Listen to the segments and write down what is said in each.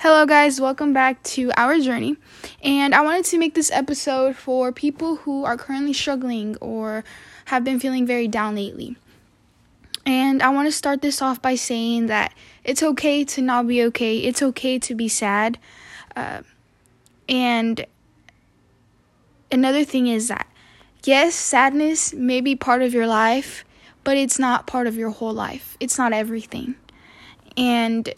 Hello, guys, welcome back to our journey. And I wanted to make this episode for people who are currently struggling or have been feeling very down lately. And I want to start this off by saying that it's okay to not be okay, it's okay to be sad. Uh, and another thing is that, yes, sadness may be part of your life, but it's not part of your whole life, it's not everything. And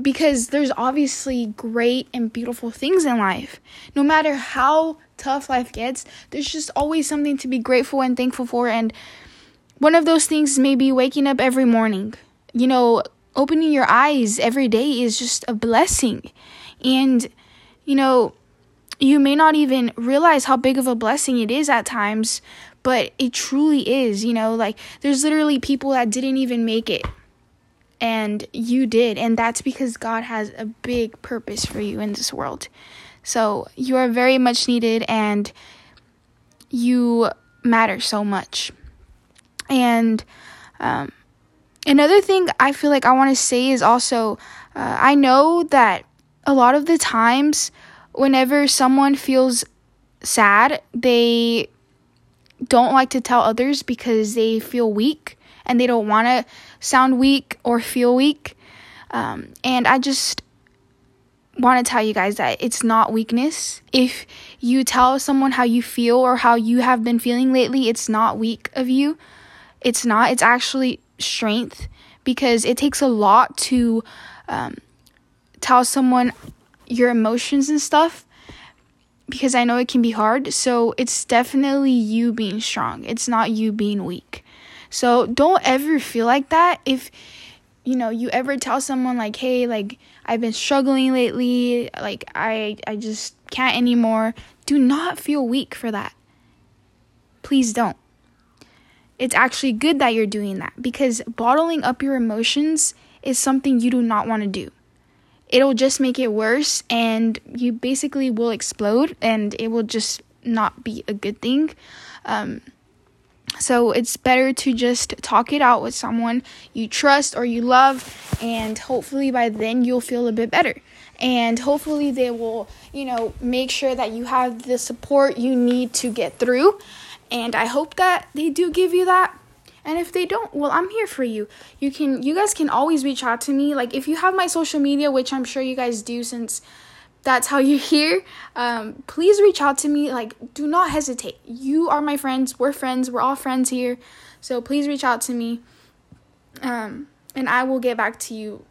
because there's obviously great and beautiful things in life. No matter how tough life gets, there's just always something to be grateful and thankful for. And one of those things may be waking up every morning. You know, opening your eyes every day is just a blessing. And, you know, you may not even realize how big of a blessing it is at times, but it truly is. You know, like there's literally people that didn't even make it and you did and that's because God has a big purpose for you in this world. So, you are very much needed and you matter so much. And um, another thing I feel like I want to say is also uh, I know that a lot of the times whenever someone feels sad, they don't like to tell others because they feel weak and they don't want to sound weak or feel weak. Um, and I just want to tell you guys that it's not weakness. If you tell someone how you feel or how you have been feeling lately, it's not weak of you. It's not. It's actually strength because it takes a lot to um, tell someone your emotions and stuff because I know it can be hard. So it's definitely you being strong. It's not you being weak. So don't ever feel like that if you know you ever tell someone like hey like I've been struggling lately like I I just can't anymore. Do not feel weak for that. Please don't. It's actually good that you're doing that because bottling up your emotions is something you do not want to do. It'll just make it worse and you basically will explode and it will just not be a good thing. Um, so it's better to just talk it out with someone you trust or you love, and hopefully by then you'll feel a bit better. And hopefully they will, you know, make sure that you have the support you need to get through. And I hope that they do give you that. And if they don't, well, I'm here for you. You can you guys can always reach out to me. Like if you have my social media, which I'm sure you guys do since that's how you're here, um, please reach out to me. Like, do not hesitate. You are my friends. We're friends. We're all friends here. So please reach out to me. Um, and I will get back to you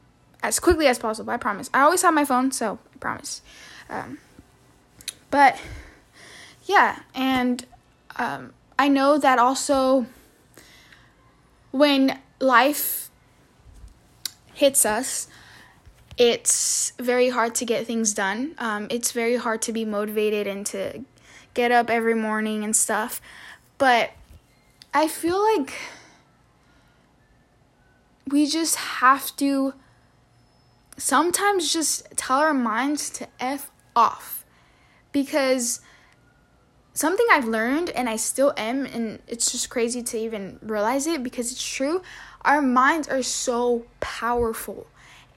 as quickly as possible. I promise. I always have my phone, so I promise. Um, but yeah, and um, I know that also when life hits us, it's very hard to get things done. Um, it's very hard to be motivated and to get up every morning and stuff. But I feel like we just have to sometimes just tell our minds to F off. Because something I've learned and I still am, and it's just crazy to even realize it because it's true, our minds are so powerful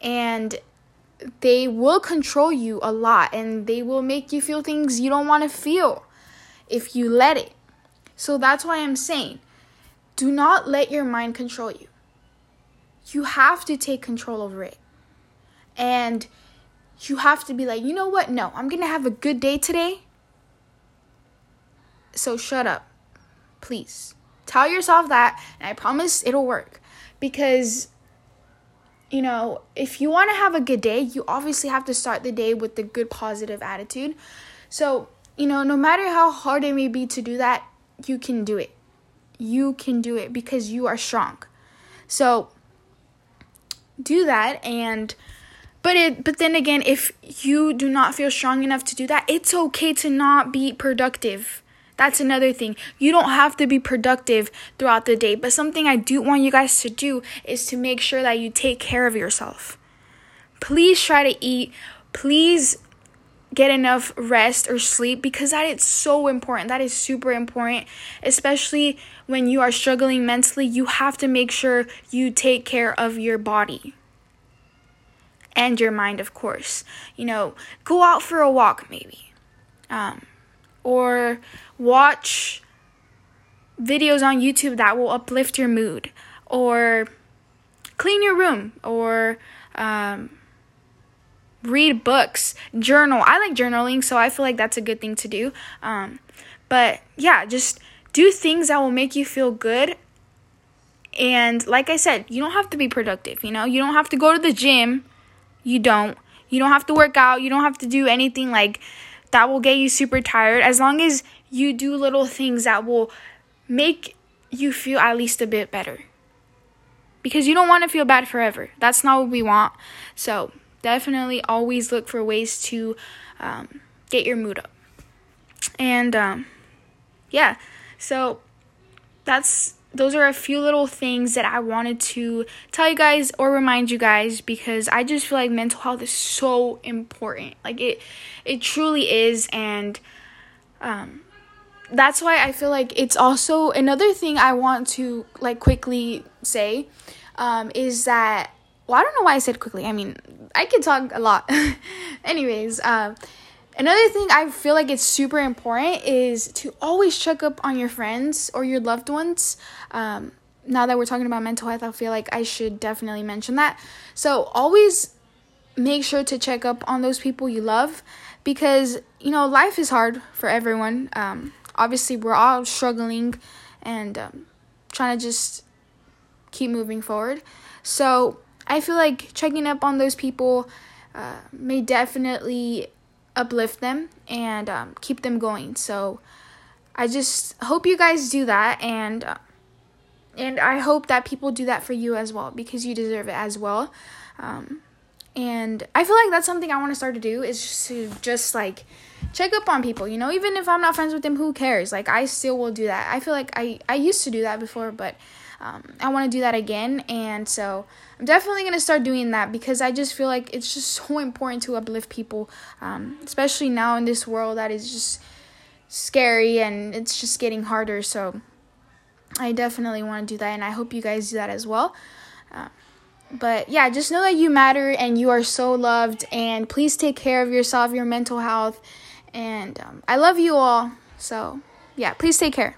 and they will control you a lot and they will make you feel things you don't want to feel if you let it. So that's why I'm saying do not let your mind control you. You have to take control over it. And you have to be like, you know what? No, I'm going to have a good day today. So shut up. Please. Tell yourself that, and I promise it'll work. Because you know, if you want to have a good day, you obviously have to start the day with the good positive attitude. So, you know, no matter how hard it may be to do that, you can do it. You can do it because you are strong. So, do that and but it but then again, if you do not feel strong enough to do that, it's okay to not be productive. That's another thing. You don't have to be productive throughout the day, but something I do want you guys to do is to make sure that you take care of yourself. Please try to eat. Please get enough rest or sleep because that is so important. That is super important, especially when you are struggling mentally. You have to make sure you take care of your body. and your mind, of course. You know, go out for a walk, maybe. Um, or watch videos on YouTube that will uplift your mood. Or clean your room. Or um, read books, journal. I like journaling, so I feel like that's a good thing to do. Um, but yeah, just do things that will make you feel good. And like I said, you don't have to be productive, you know? You don't have to go to the gym. You don't. You don't have to work out. You don't have to do anything like that will get you super tired. As long as you do little things that will make you feel at least a bit better. Because you don't want to feel bad forever. That's not what we want. So, definitely always look for ways to um, get your mood up. And um, yeah, so that's those are a few little things that I wanted to tell you guys or remind you guys because I just feel like mental health is so important. Like it it truly is and um that's why I feel like it's also another thing I want to like quickly say um is that well I don't know why I said quickly. I mean, I can talk a lot. Anyways, um Another thing I feel like it's super important is to always check up on your friends or your loved ones. Um, now that we're talking about mental health, I feel like I should definitely mention that. So, always make sure to check up on those people you love because, you know, life is hard for everyone. Um, obviously, we're all struggling and um, trying to just keep moving forward. So, I feel like checking up on those people uh, may definitely uplift them and um, keep them going. So I just hope you guys do that and uh, and I hope that people do that for you as well because you deserve it as well. Um, and I feel like that's something I want to start to do is just to just like check up on people, you know, even if I'm not friends with them, who cares? Like I still will do that. I feel like I I used to do that before, but um, I want to do that again, and so I'm definitely gonna start doing that because I just feel like it's just so important to uplift people, um, especially now in this world that is just scary and it's just getting harder. So I definitely want to do that, and I hope you guys do that as well. Uh, but yeah, just know that you matter and you are so loved, and please take care of yourself, your mental health, and um, I love you all. So yeah, please take care.